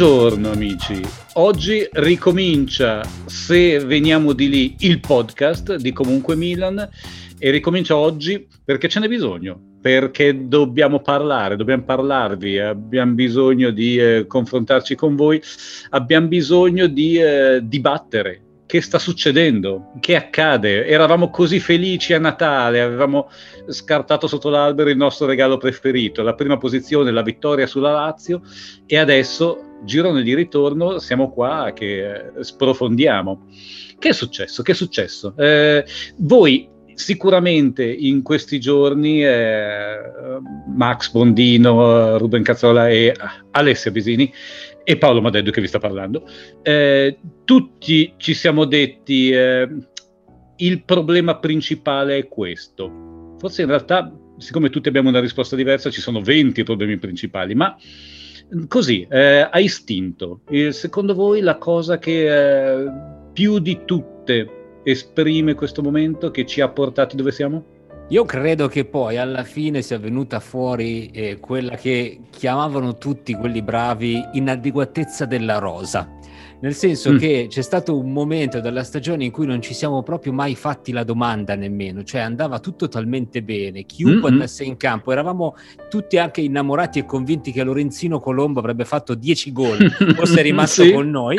Buongiorno amici, oggi ricomincia Se veniamo di lì il podcast di Comunque Milan e ricomincia oggi perché ce n'è bisogno, perché dobbiamo parlare, dobbiamo parlarvi, abbiamo bisogno di eh, confrontarci con voi, abbiamo bisogno di eh, dibattere. Che sta succedendo? Che accade? Eravamo così felici a Natale, avevamo scartato sotto l'albero il nostro regalo preferito, la prima posizione, la vittoria sulla Lazio e adesso girone di ritorno siamo qua che eh, sprofondiamo. Che è successo? Che è successo? Eh, voi sicuramente in questi giorni eh, Max Bondino, Ruben Cazzola e Alessia Bisini e Paolo Madeddu che vi sta parlando, eh, tutti ci siamo detti eh, il problema principale è questo. Forse in realtà, siccome tutti abbiamo una risposta diversa, ci sono 20 problemi principali, ma Così, eh, a istinto, eh, secondo voi la cosa che eh, più di tutte esprime questo momento che ci ha portati dove siamo? Io credo che poi alla fine sia venuta fuori eh, quella che chiamavano tutti quelli bravi inadeguatezza della rosa. Nel senso mm. che c'è stato un momento della stagione in cui non ci siamo proprio mai fatti la domanda nemmeno, cioè andava tutto talmente bene, chiunque mm-hmm. andasse in campo, eravamo tutti anche innamorati e convinti che Lorenzino Colombo avrebbe fatto 10 gol, fosse rimasto sì. con noi.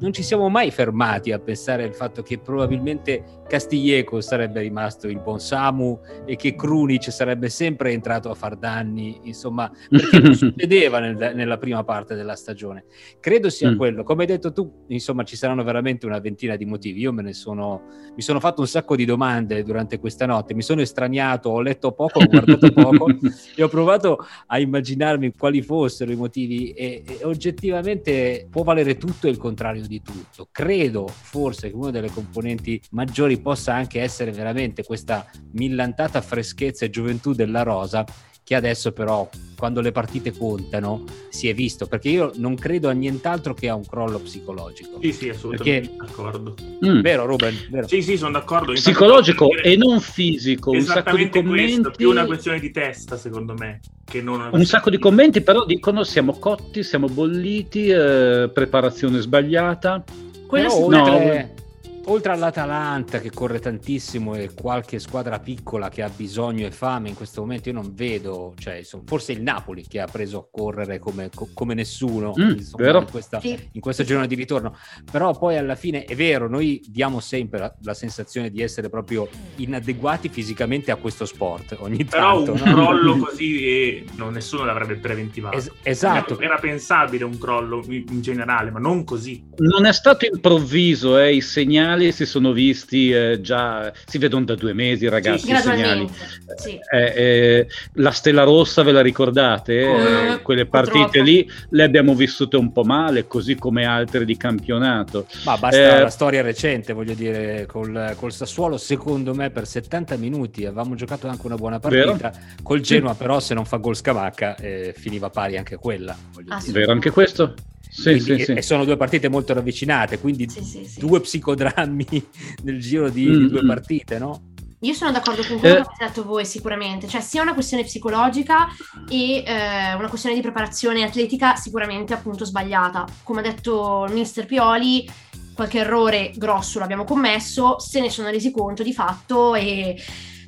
Non ci siamo mai fermati a pensare al fatto che probabilmente Castiglieco sarebbe rimasto il buon Samu e che Krunic sarebbe sempre entrato a far danni, insomma, perché non succedeva nel, nella prima parte della stagione. Credo sia mm. quello, come hai detto tu, insomma, ci saranno veramente una ventina di motivi. Io me ne sono, mi sono fatto un sacco di domande durante questa notte, mi sono estraniato, ho letto poco, ho guardato poco e ho provato a immaginarmi quali fossero i motivi e, e oggettivamente può valere tutto e il contrario di tutto. Credo forse che una delle componenti maggiori possa anche essere veramente questa millantata freschezza e gioventù della rosa che adesso però quando le partite contano si è visto perché io non credo a nient'altro che a un crollo psicologico sì sì assolutamente perché... d'accordo mm. vero Ruben? Vero. sì sì sono d'accordo psicologico dire... e non fisico esattamente un sacco di commenti questo, più una questione di testa secondo me che non un sacco di commenti però dicono siamo cotti siamo bolliti eh, preparazione sbagliata quello però, oltre... no oltre all'Atalanta che corre tantissimo e qualche squadra piccola che ha bisogno e fame in questo momento io non vedo, cioè insomma, forse il Napoli che ha preso a correre come, come nessuno mm, insomma, in, questa, sì. in questo girone di ritorno, però poi alla fine è vero, noi diamo sempre la, la sensazione di essere proprio inadeguati fisicamente a questo sport ogni però tanto. Però un no? crollo così e non, nessuno l'avrebbe preventivato. Es- esatto. Era, era, pensabile un crollo in generale, ma non così. Non è stato improvviso, eh, i segnali segnali si sono visti eh, già, si vedono da due mesi ragazzi, sì, i segnali. Sì. Eh, eh, la Stella Rossa ve la ricordate? Uh, quelle partite lì le abbiamo vissute un po' male, così come altre di campionato. Ma basta eh, la storia recente, voglio dire, col, col, Sassuolo secondo me per 70 minuti avevamo giocato anche una buona partita, vero? col Genoa sì. però se non fa gol Scamacca finiva pari anche quella. Ah, vero anche questo? Sì, sì, sì. E sono due partite molto ravvicinate, quindi due psicodrammi nel giro di, mm, di due partite, no? Io sono d'accordo con quello eh. che avete detto voi sicuramente, cioè sia una questione psicologica e eh, una questione di preparazione atletica sicuramente appunto sbagliata. Come ha detto il mister Pioli, qualche errore grosso l'abbiamo commesso, se ne sono resi conto di fatto e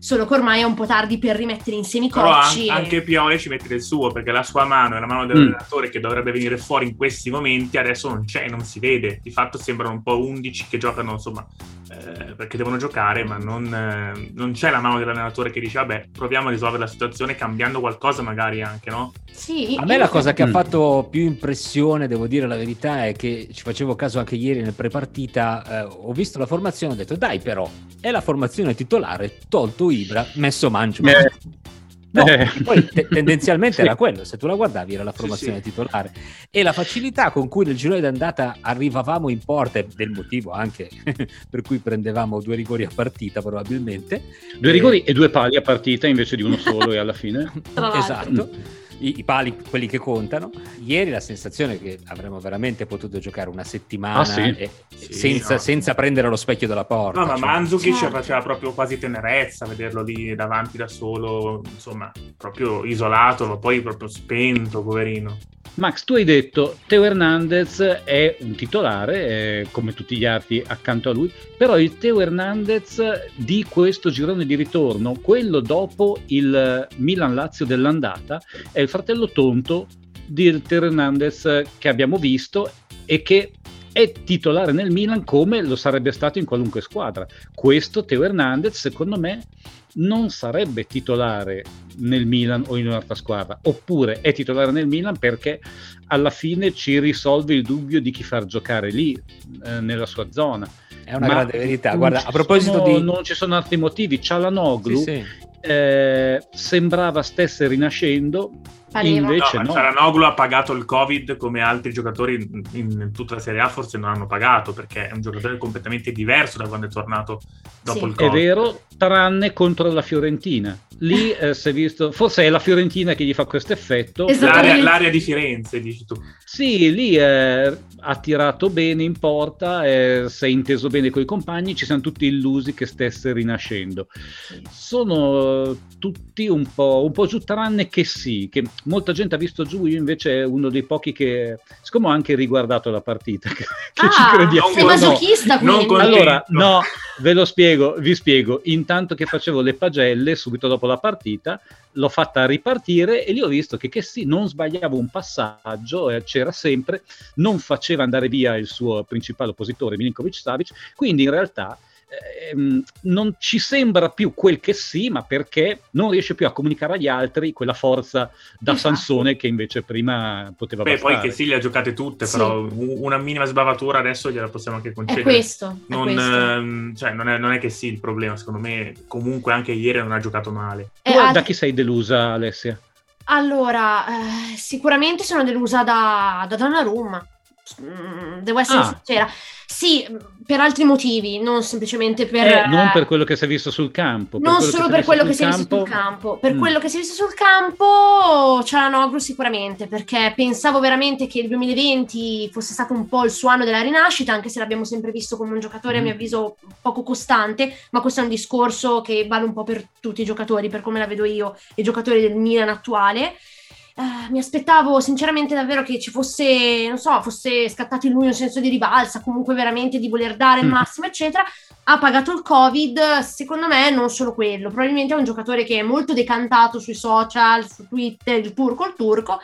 solo che ormai è un po' tardi per rimettere insieme i Però cocci. an- e- anche Pioli ci mette del suo perché la sua mano è la mano Mm. dell'allenatore che dovrebbe venire fuori in questi momenti, adesso non c'è, non si vede. Di fatto sembrano un po' 11 che giocano, insomma, eh, perché devono giocare, ma non, eh, non c'è la mano dell'allenatore che dice vabbè, proviamo a risolvere la situazione cambiando qualcosa magari anche, no? Sì, A me la cosa che ha Mm. fatto più impressione, devo dire la verità, è che ci facevo caso anche ieri nel prepartita, eh, ho visto la formazione e ho detto dai però, è la formazione titolare, tolto Ibra, messo Mangiu. Eh. No, Eh. poi te- tendenzialmente Sì. era quello, se tu la guardavi era la Sì, formazione sì. titolare e la facilità con cui nel girone d'andata arrivavamo in porta, del motivo anche per cui prendevamo due rigori a partita probabilmente. Due Eh, rigori e due pali a partita invece di uno solo e alla fine. Esatto. I, i pali, quelli che contano. Ieri la sensazione è che avremmo veramente potuto giocare una settimana Ah, sì? e- Sì, senza, no. senza prendere lo specchio dalla porta. No, ma cioè. Mandzukic Certo. faceva proprio quasi tenerezza vederlo lì davanti da solo, insomma, proprio isolato, ma poi proprio spento, poverino. Max, tu hai detto Teo Hernandez è un titolare, eh, come tutti gli altri accanto a lui, però il Teo Hernandez di questo girone di ritorno, quello dopo il Milan-Lazio dell'andata, è il fratello tonto del Teo Hernandez che abbiamo visto e che è titolare nel Milan come lo sarebbe stato in qualunque squadra. Questo Teo Hernandez, secondo me, non sarebbe titolare nel Milan o in un'altra squadra, oppure è titolare nel Milan perché alla fine ci risolve il dubbio di chi far giocare lì, eh, nella sua zona. È una Ma grande verità. Guarda, a proposito sono- di... Non ci sono altri motivi. Cialanoglu Sì, sì. eh, sembrava stesse rinascendo, Pareva. invece no, no. Cialanoglu ha pagato il Covid come altri giocatori in, in tutta la Serie A forse non hanno pagato perché è un giocatore completamente diverso da quando è tornato dopo Sì. il È Covid. vero, tranne contro la Fiorentina. Lì eh, si è visto, forse è la Fiorentina che gli fa questo effetto. L'area, l'area di Firenze, dici tu. Sì, lì eh, ha tirato bene in porta, eh, si è inteso bene con i compagni, ci siamo tutti illusi che stesse rinascendo. Sono eh, tutti un po', un po' giù, tranne che sì, che molta gente ha visto giù, io invece è uno dei pochi che, siccome ho anche riguardato la partita, che, che ci Ah, crediamo. sei no. masochista Non quindi. Allora, no, ve lo spiego, vi spiego. Intanto che facevo le pagelle, subito dopo la partita, l'ho fatta ripartire e lì ho visto che, che sì, non sbagliavo un passaggio, eh, c'era sempre, non faceva andare via il suo principale oppositore, Milinkovic Savic, quindi in realtà ehm, non ci sembra più quel che sì, ma perché non riesce più a comunicare agli altri quella forza da Infatti. Sansone che invece prima poteva Beh, bastare. poi che sì, le ha giocate tutte, Sì. però una minima sbavatura adesso gliela possiamo anche È concedere. questo. è Non, questo. ehm, cioè, non, è, non è che sì il problema, secondo me comunque anche ieri non ha giocato male. Eh, Tu ad- da chi sei delusa, Alessia? Allora, eh, sicuramente sono delusa da, da Donnarumma. Mm, Devo essere Ah. sincera. Sì, per altri motivi, non semplicemente per... Eh, non per quello che si è visto sul campo. non solo per quello che si è visto sul campo- per Mm. quello che si è visto sul campo Cialanoglu sicuramente, perché pensavo veramente che il 2020 fosse stato un po' il suo anno della rinascita, anche se l'abbiamo sempre visto come un giocatore a mio Mm. avviso poco costante, ma questo è un discorso che vale un po' per tutti i giocatori, per come la vedo io, i giocatori del Milan attuale. Eh, mi aspettavo sinceramente davvero che ci fosse, non so, fosse scattato in lui un senso di rivalsa, comunque veramente di voler dare il Mm. massimo, eccetera. Ha pagato il Covid, secondo me non solo quello, probabilmente è un giocatore che è molto decantato sui social, su Twitter, il turco, il turco,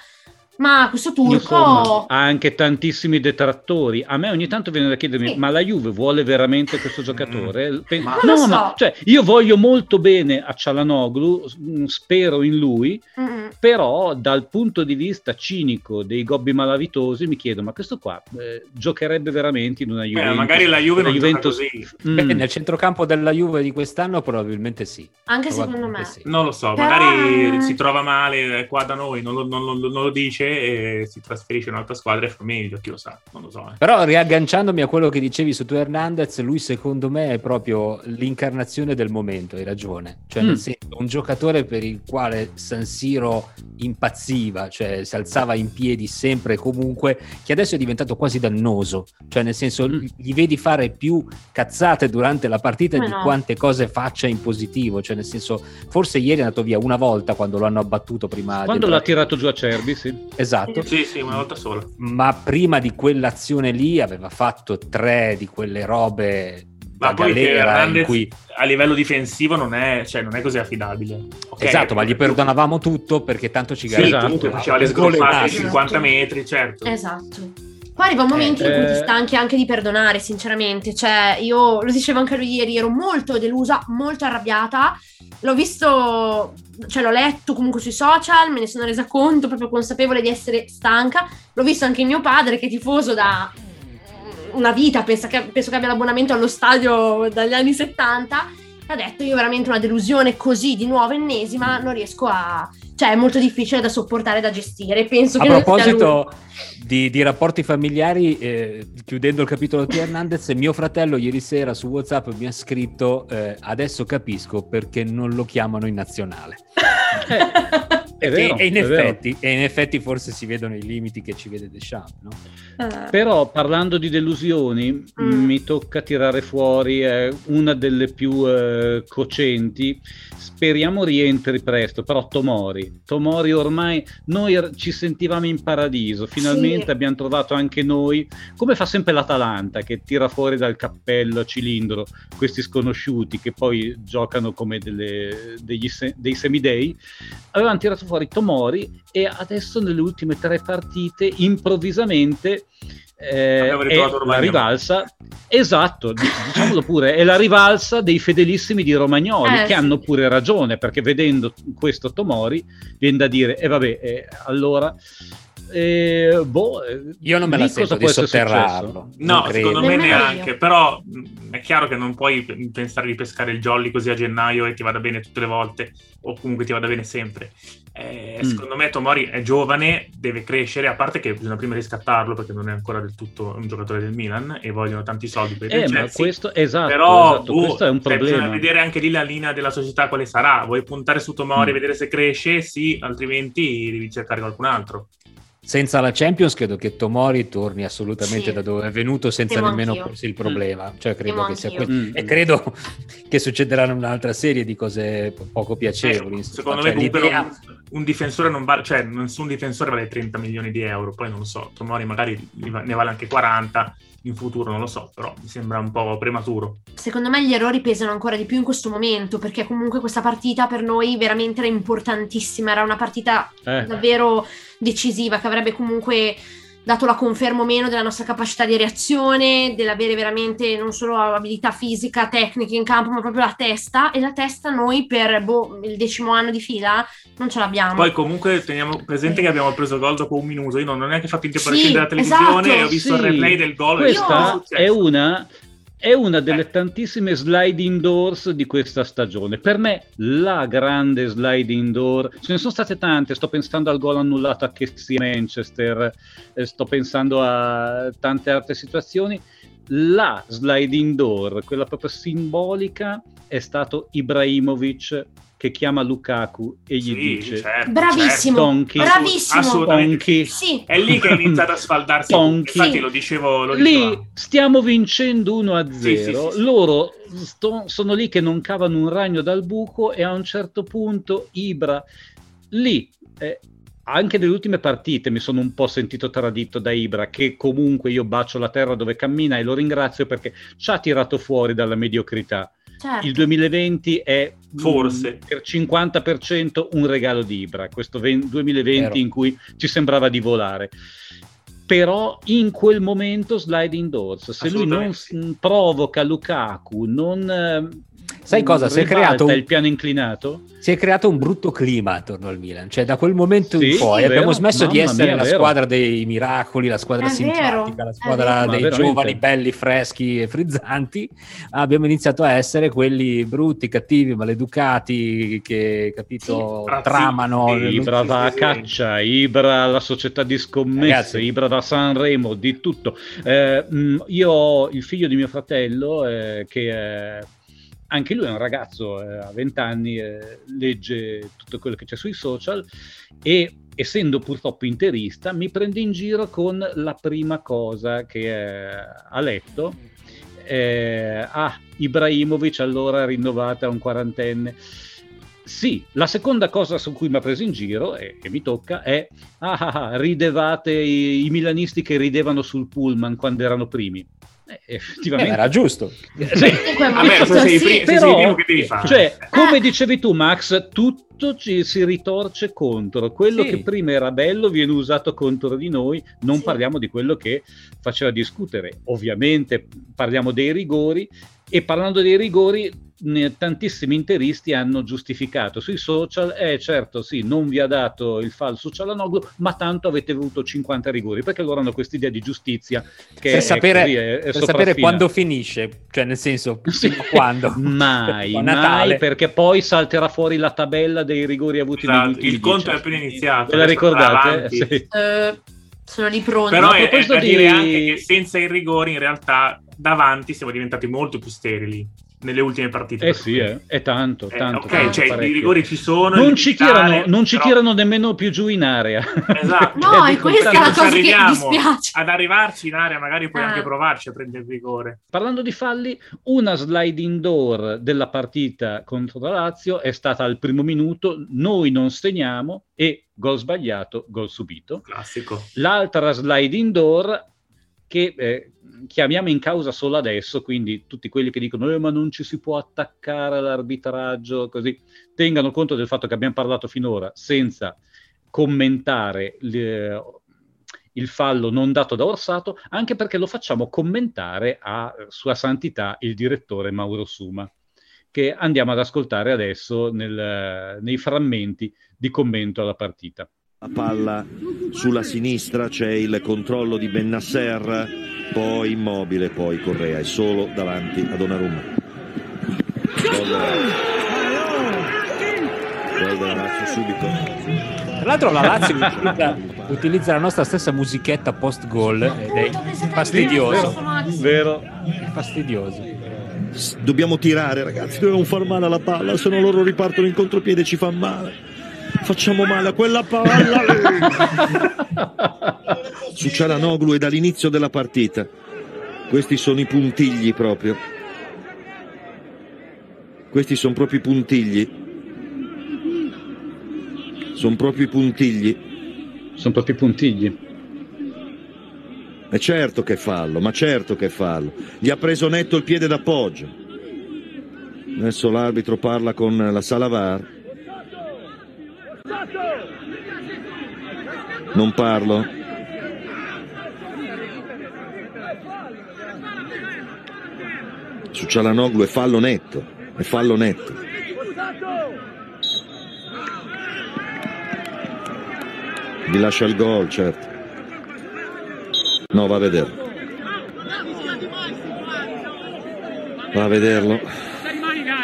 ma questo turco... Insomma, ha anche tantissimi detrattori. A me ogni tanto viene da chiedermi: Sì. ma la Juve vuole veramente questo giocatore? Pe- Ma- Non no, lo ma so. cioè, io voglio molto bene a Cialanoglu, s- spero in lui, Mm-mm. però dal punto di vista cinico dei gobbi malavitosi mi chiedo: ma questo qua eh, giocherebbe veramente in una Juventus? magari la Juve non gioca Juventus- così. Mm. Beh, nel centrocampo della Juve di quest'anno probabilmente sì. Anche secondo me. Probabilmente sì. Non lo so, Però- magari si trova male è qua da noi, non lo, non lo- non lo dice e si trasferisce in un'altra squadra e fa meglio, chi lo sa, non lo so. eh. Però riagganciandomi a quello che dicevi su Teo Hernandez, lui secondo me è proprio l'incarnazione del momento, hai ragione. Cioè, Mm. nel senso, un giocatore per il quale San Siro impazziva, cioè si alzava in piedi sempre e comunque, che adesso è diventato quasi dannoso. Cioè, nel senso, gli vedi fare più cazzate durante la partita Come di no? quante cose faccia in positivo. Cioè, nel senso, forse ieri è andato via una volta quando lo hanno abbattuto prima. Quando l'ha tirato giù a Cerbi, sì. Esatto Sì, sì, una volta sola. ma prima di quell'azione lì aveva fatto tre di quelle robe ma poi galera in cui... a livello difensivo non è, cioè, non è così affidabile. Okay, esatto, ma gli perdonavamo tutto perché tanto ci garantiva. Sì, esatto, faceva le sgolfate 50 metri, certo. Esatto. Qua arriva un momento eh, in cui ti eh. stanchi anche di perdonare, sinceramente. Cioè, io lo dicevo anche lui ieri, ero molto delusa, molto arrabbiata. L'ho visto, cioè l'ho letto comunque sui social, me ne sono resa conto, proprio consapevole di essere stanca. L'ho visto anche mio padre, che è tifoso da una vita, penso che, penso che abbia l'abbonamento allo stadio dagli anni 70. Ha detto io veramente una delusione così di nuovo ennesima non riesco a, cioè è molto difficile da sopportare da gestire. Penso a che proposito di, di, rapporti familiari, eh, chiudendo il capitolo di Hernandez, mio fratello ieri sera su WhatsApp mi ha scritto: eh, Adesso capisco perché non lo chiamano in nazionale. È vero, e, in effetti, e, in effetti, forse si vedono i limiti che ci vede Deschamps. No? Uh. Però parlando di delusioni, mm. mi tocca tirare fuori eh, una delle più eh, cocenti. Speriamo rientri presto, però Tomori. Tomori ormai noi ci sentivamo in paradiso, finalmente sì. abbiamo trovato anche noi, come fa sempre l'Atalanta che tira fuori dal cappello a cilindro questi sconosciuti che poi giocano come delle, degli, dei semidei. Avevano tirato fuori fuori Tomori e adesso nelle ultime tre partite improvvisamente eh, è la rivalsa esatto diciamolo pure è la rivalsa dei fedelissimi di Romagnoli eh, che sì. hanno pure ragione perché vedendo questo Tomori viene da dire e eh, vabbè eh, allora eh, boh, io non me la sento di sotterrarlo. No, secondo me neanche, però è chiaro che non puoi pensare di pescare il jolly così a gennaio e ti vada bene tutte le volte, o comunque ti vada bene sempre. Eh, mm. Secondo me Tomori è giovane, deve crescere, a parte che bisogna prima riscattarlo perché non è ancora del tutto un giocatore del Milan e vogliono tanti soldi per il eh, ma questo, esatto, però esatto, boh, questo è un cioè, problema. Bisogna vedere anche lì la linea della società quale sarà. Vuoi puntare su Tomori, mm. vedere se cresce? Sì, altrimenti devi cercare qualcun altro. Senza la Champions credo che Tomori torni assolutamente sì. da dove è venuto senza Temo nemmeno anch'io. porsi il problema. Mm. Cioè, credo che sia questo. Mm. E credo che succederanno un'altra serie di cose poco piacevoli. Eh, secondo cioè, me l'idea... un, un, difensore non vale, cioè nessun difensore vale 30 milioni di euro, poi non lo so, Tomori magari ne vale anche 40 in futuro, non lo so, però mi sembra un po' prematuro. Secondo me gli errori pesano ancora di più in questo momento, perché comunque questa partita per noi veramente era importantissima, era una partita eh. davvero decisiva che avrebbe comunque dato la conferma o meno della nostra capacità di reazione, dell'avere veramente non solo abilità fisica, tecnica in campo, ma proprio la testa. E la testa noi per boh, il decimo anno di fila non ce l'abbiamo. Poi comunque teniamo presente che abbiamo preso gol dopo un minuto. Io non ho neanche fatto in tempo sì, della televisione esatto. e ho visto sì. il replay del gol. Questa è una è una delle eh. tantissime sliding doors di questa stagione. Per me la grande sliding door, ce ne sono state tante, sto pensando al gol annullato a Kessie Manchester, eh, sto pensando a tante altre situazioni. La sliding door, quella proprio simbolica, è stato Ibrahimovic che chiama Lukaku e gli sì, dice certo, bravissimo, Tonchi, bravissimo. assolutamente. Sì. è lì che ha iniziato a sfaldarsi Tonchi, infatti lo dicevo lo lì stiamo vincendo 1 a 0 sì, loro sto, sono lì che non cavano un ragno dal buco e a un certo punto Ibra lì eh, anche nelle ultime partite mi sono un po' sentito tradito da Ibra, che comunque io bacio la terra dove cammina e lo ringrazio perché ci ha tirato fuori dalla mediocrità. Certo. Il 2020 è forse per 50% un regalo di Ibra, questo 2020 Vero. in cui ci sembrava di volare. Però in quel momento sliding doors, se lui non provoca Lukaku, non Sai cosa? Si è creato un... il piano inclinato? Si è creato un brutto clima attorno al Milan, cioè da quel momento sì, in poi abbiamo smesso di essere mia, la squadra dei miracoli, la squadra è simpatica, vero, la squadra dei giovani belli, freschi e frizzanti. Abbiamo iniziato a essere quelli brutti, cattivi, maleducati che, capito, sì, tramano. Ibra va a caccia, Ibra la società di scommesse, Ragazzi. Ibra da Sanremo, di tutto. Eh, mm, io ho il figlio di mio fratello eh, che è anche lui è un ragazzo, eh, ha 20 anni, eh, legge tutto quello che c'è sui social e essendo purtroppo interista mi prende in giro con la prima cosa che eh, ha letto. Eh, ah, Ibrahimovic allora rinnovata a un quarantenne. Sì, la seconda cosa su cui mi ha preso in giro e che mi tocca è ah, ah, ah ridevate i, i milanisti che ridevano sul pullman quando erano primi. Eh, effettivamente eh, era giusto. Sì. Vabbè, se sei, sì. Però, sei che devi fare. Cioè, come dicevi tu, Max, tutto ci si ritorce contro. Quello sì. che prima era bello viene usato contro di noi. Non sì. parliamo di quello che faceva discutere. Ovviamente parliamo dei rigori e parlando dei rigori tantissimi interisti hanno giustificato sui social, eh certo sì, non vi ha dato il falso Cialanoglu, ma tanto avete avuto 50 rigori, perché loro hanno questa idea di giustizia che per sapere, così, è, è per sapere quando finisce, cioè nel senso, sì. quando? mai, mai, perché poi salterà fuori la tabella dei rigori avuti esatto, negli ultimi Il conto è appena iniziato. Ve la ricordate? Sì. Uh, sono lì pronto. Però è, è da di... dire anche che senza i rigori in realtà davanti siamo diventati molto più sterili nelle ultime partite. Eh sì, eh. è tanto, eh, tanto. ok, tanto, cioè parecchio. i rigori ci sono. Non ci, tirano, non ci tirano nemmeno più giù in area. Esatto. no, è questa la cosa che mi dispiace. Ad arrivarci in area magari puoi ah. anche provarci a prendere il rigore. Parlando di falli, una sliding door della partita contro la Lazio è stata al primo minuto, noi non segniamo e gol sbagliato, gol subito. Classico. L'altra sliding door che eh, chiamiamo in causa solo adesso, quindi tutti quelli che dicono eh, ma non ci si può attaccare all'arbitraggio, così, tengano conto del fatto che abbiamo parlato finora senza commentare le, il fallo non dato da Orsato, anche perché lo facciamo commentare a Sua Santità il direttore Mauro Suma, che andiamo ad ascoltare adesso nel, nei frammenti di commento alla partita. La palla sulla sinistra, c'è il controllo di Bennasser, poi Immobile, poi Correa, è solo davanti a Donnarumma. Gol della Lazio subito. Tra l'altro la Lazio utilizza, utilizza, la nostra stessa musichetta post gol ed è fastidioso. Vero. È fastidioso. Dobbiamo tirare ragazzi, dobbiamo far male alla palla, se no loro ripartono in contropiede e ci fa male facciamo male a quella palla. Su Cialanoglu è dall'inizio della partita. Questi sono i puntigli proprio. Questi sono proprio i puntigli. Sono proprio i puntigli. Sono proprio i puntigli. È certo che fallo ma certo che fallo. Gli ha preso netto il piede d'appoggio. Adesso l'arbitro parla con la Salavar Non parlo. Su Cialanoglu è fallo netto, è fallo netto. Vi lascia il gol, certo. No, va a vederlo. Va a vederlo.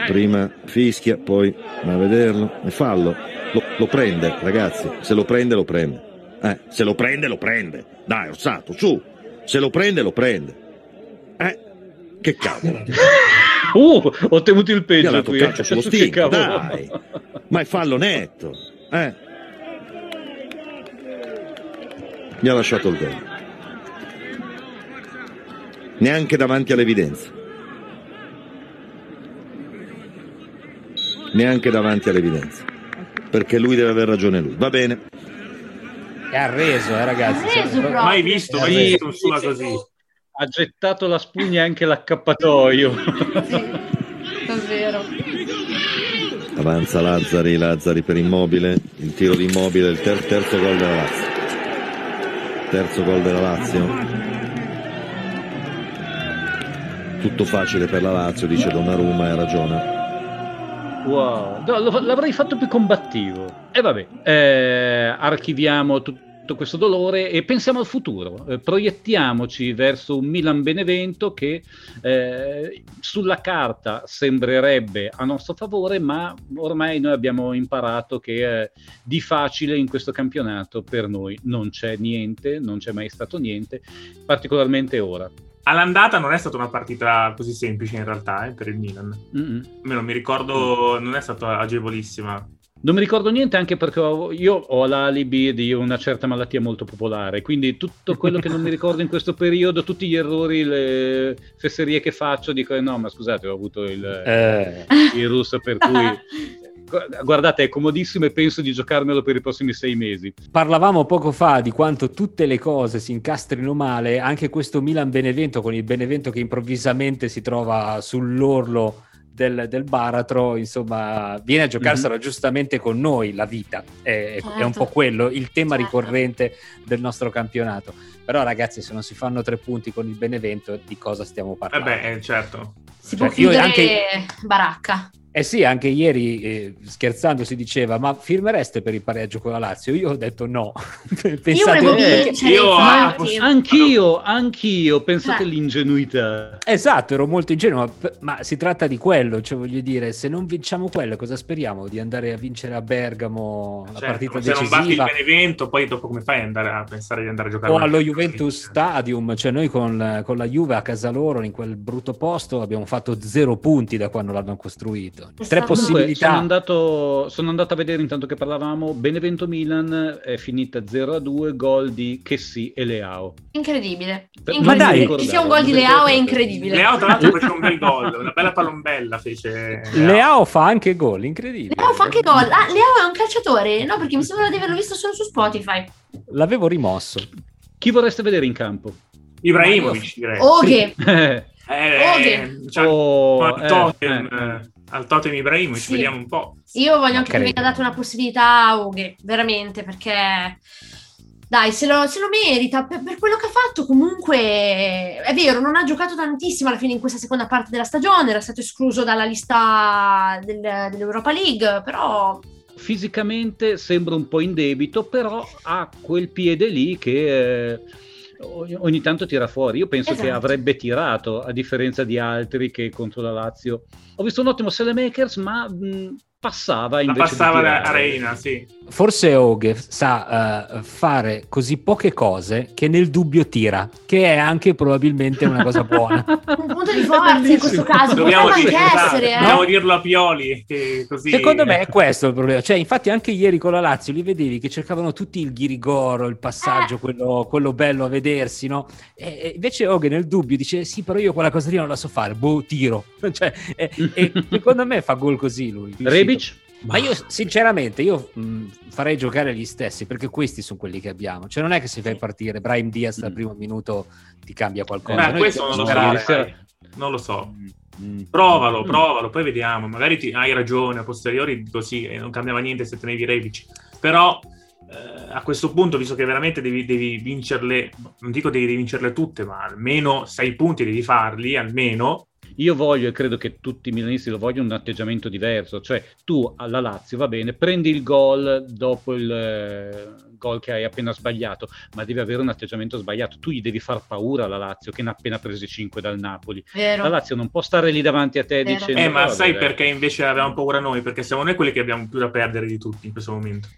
Prima fischia, poi va a vederlo. È fallo. Lo, lo prende, ragazzi. Se lo prende, lo prende. Eh, se lo prende, lo prende. Dai, Orsato, su. Se lo prende, lo prende. Eh, che cavolo. Uh, ho temuto il peggio. Qui. calcio sullo stinco, dai. Ma è fallo netto. Eh. Gli ha lasciato il gol. Neanche davanti all'evidenza. Neanche davanti all'evidenza. Perché lui deve aver ragione lui. Va bene. È arreso, eh, ragazzi. Arreso mai visto, mai visto un sulla così. Ha gettato la spugna anche l'accappatoio. sì, davvero. Avanza Lazzari, Lazzari per Immobile, il tiro di Immobile, il ter- terzo gol della Lazio. Terzo gol della Lazio. Tutto facile per la Lazio, dice Donnarumma, e ha ragione. Wow, no, l'avrei fatto più combattivo. E vabbè, eh, archiviamo tutto questo dolore e pensiamo al futuro. Eh, proiettiamoci verso un Milan Benevento che eh, sulla carta sembrerebbe a nostro favore, ma ormai noi abbiamo imparato che eh, di facile in questo campionato per noi non c'è niente, non c'è mai stato niente, particolarmente ora all'andata non è stata una partita così semplice in realtà eh, per il Milan. Mm-hmm. Almeno mi ricordo, non è stata agevolissima. Non mi ricordo niente anche perché ho, io ho l'alibi di una certa malattia molto popolare, quindi tutto quello che non mi ricordo in questo periodo, tutti gli errori, le fesserie che faccio, dico eh no, ma scusate, ho avuto il eh. virus per cui guardate, è comodissimo e penso di giocarmelo per i prossimi sei mesi. Parlavamo poco fa di quanto tutte le cose si incastrino male, anche questo Milan-Benevento con il Benevento che improvvisamente si trova sull'orlo del, del, baratro, insomma, viene a giocarsela mm-hmm. giustamente con noi la vita. È, certo. è, un po' quello il tema certo. ricorrente del nostro campionato. Però, ragazzi, se non si fanno tre punti con il Benevento, di cosa stiamo parlando? Eh beh, eh, certo. Si cioè, può chiudere anche... baracca. Eh sì, anche ieri eh, scherzando si diceva, ma firmereste per il pareggio con la Lazio? Io ho detto no. Pensate... Io eh, io, ah, anch'io, anch'io, pensate cioè. l'ingenuità. Esatto, ero molto ingenuo, ma, ma, si tratta di quello, cioè voglio dire, se non vinciamo quello, cosa speriamo? Di andare a vincere a Bergamo la certo, partita se decisiva? Se non batti il Benevento, poi dopo come fai ad andare a pensare di andare a giocare? O allo Juventus Stadium, cioè noi con, con la Juve a casa loro, in quel brutto posto, abbiamo fatto zero punti da quando l'hanno costruito tre possibilità. Sono andato, sono andato, a vedere intanto che parlavamo. Benevento Milan è finita 0 a 2, gol di Chessy e Leao. Incredibile. Per, Ma dai, ci sia un gol di Leao è incredibile. Leao, tra l'altro, fece un bel gol, una bella palombella. Fece Leao. fa anche gol, incredibile. Leao fa anche gol. Ah, Leao è un calciatore? No, perché mi sembra di averlo visto solo su Spotify. L'avevo rimosso. Chi vorreste vedere in campo? Ibrahimovic, direi. Oghe. Eh, Oghe. Cioè, oh, eh, totem, eh, al totem Ibrahimovic, sì. vediamo un po'. Io voglio anche che venga data una possibilità a Oghe, veramente, perché dai, se lo, se lo merita per, per, quello che ha fatto. Comunque è vero, non ha giocato tantissimo alla fine in questa seconda parte della stagione, era stato escluso dalla lista del, dell'Europa League, però. Fisicamente sembra un po' in debito, però ha quel piede lì che. Eh ogni tanto tira fuori. Io penso esatto. che avrebbe tirato, a differenza di altri che contro la Lazio. Ho visto un ottimo Selemakers, ma mh, passava invece. La passava da Reina, sì. Forse Oghe sa uh, fare così poche cose che nel dubbio tira, che è anche probabilmente una cosa buona. Un punto di forza in questo caso, dobbiamo, dire, essere, eh? dobbiamo dirlo a Pioli. Così... Secondo me è questo il problema. Cioè, infatti, anche ieri con la Lazio li vedevi che cercavano tutti il ghirigoro, il passaggio, eh. quello, quello, bello a vedersi, no? E, e invece Oghe nel dubbio dice: Sì, però io quella cosa lì non la so fare, boh, tiro. Cioè, e, e secondo me fa gol così lui. Rebic? Ma io sinceramente io mh, farei giocare gli stessi perché questi sono quelli che abbiamo. Cioè non è che se fai partire Brian Diaz dal mm. primo minuto ti cambia qualcosa. Beh, questo non lo, so, non lo so. Mm. Provalo, mm. provalo, poi vediamo. Magari ti, hai ragione, a posteriori così e non cambiava niente se tenevi Rebic. Però eh, a questo punto, visto che veramente devi, devi vincerle, non dico devi vincerle tutte, ma almeno sei punti devi farli, almeno io voglio, e credo che tutti i milanisti lo vogliono, un atteggiamento diverso. Cioè, tu alla Lazio, va bene, prendi il gol dopo il eh, gol che hai appena sbagliato, ma devi avere un atteggiamento sbagliato. Tu gli devi far paura alla Lazio, che ne ha appena presi 5 dal Napoli. Vero. La Lazio non può stare lì davanti a te Vero. dicendo... Eh, ma sai perché invece avevamo paura noi? Perché siamo noi quelli che abbiamo più da perdere di tutti in questo momento.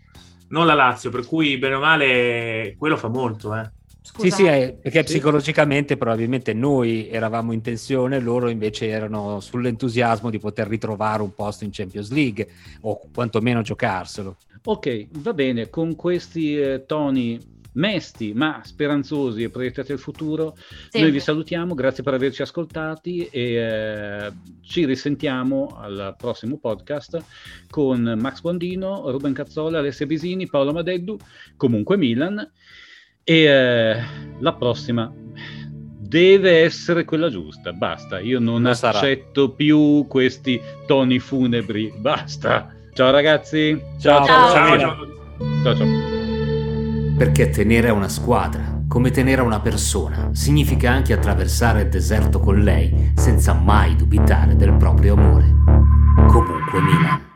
Non la Lazio, per cui bene o male quello fa molto, eh. Scusa. Sì, sì, è, perché sì. psicologicamente probabilmente noi eravamo in tensione, loro invece erano sull'entusiasmo di poter ritrovare un posto in Champions League o quantomeno giocarselo. Ok, va bene, con questi eh, toni mesti ma speranzosi e proiettati al futuro, sì. noi vi salutiamo, grazie per averci ascoltati e eh, ci risentiamo al prossimo podcast con Max Bondino, Ruben Cazzola, Alessia Bisini, Paolo Madeddu, comunque Milan e eh, la prossima deve essere quella giusta. Basta, io non, non accetto sarà. più questi toni funebri. Basta. Ciao ragazzi. Ciao ciao. Ciao, ciao. ciao, ciao. Perché tenere a una squadra, come tenere a una persona, significa anche attraversare il deserto con lei senza mai dubitare del proprio amore. Comunque Milan.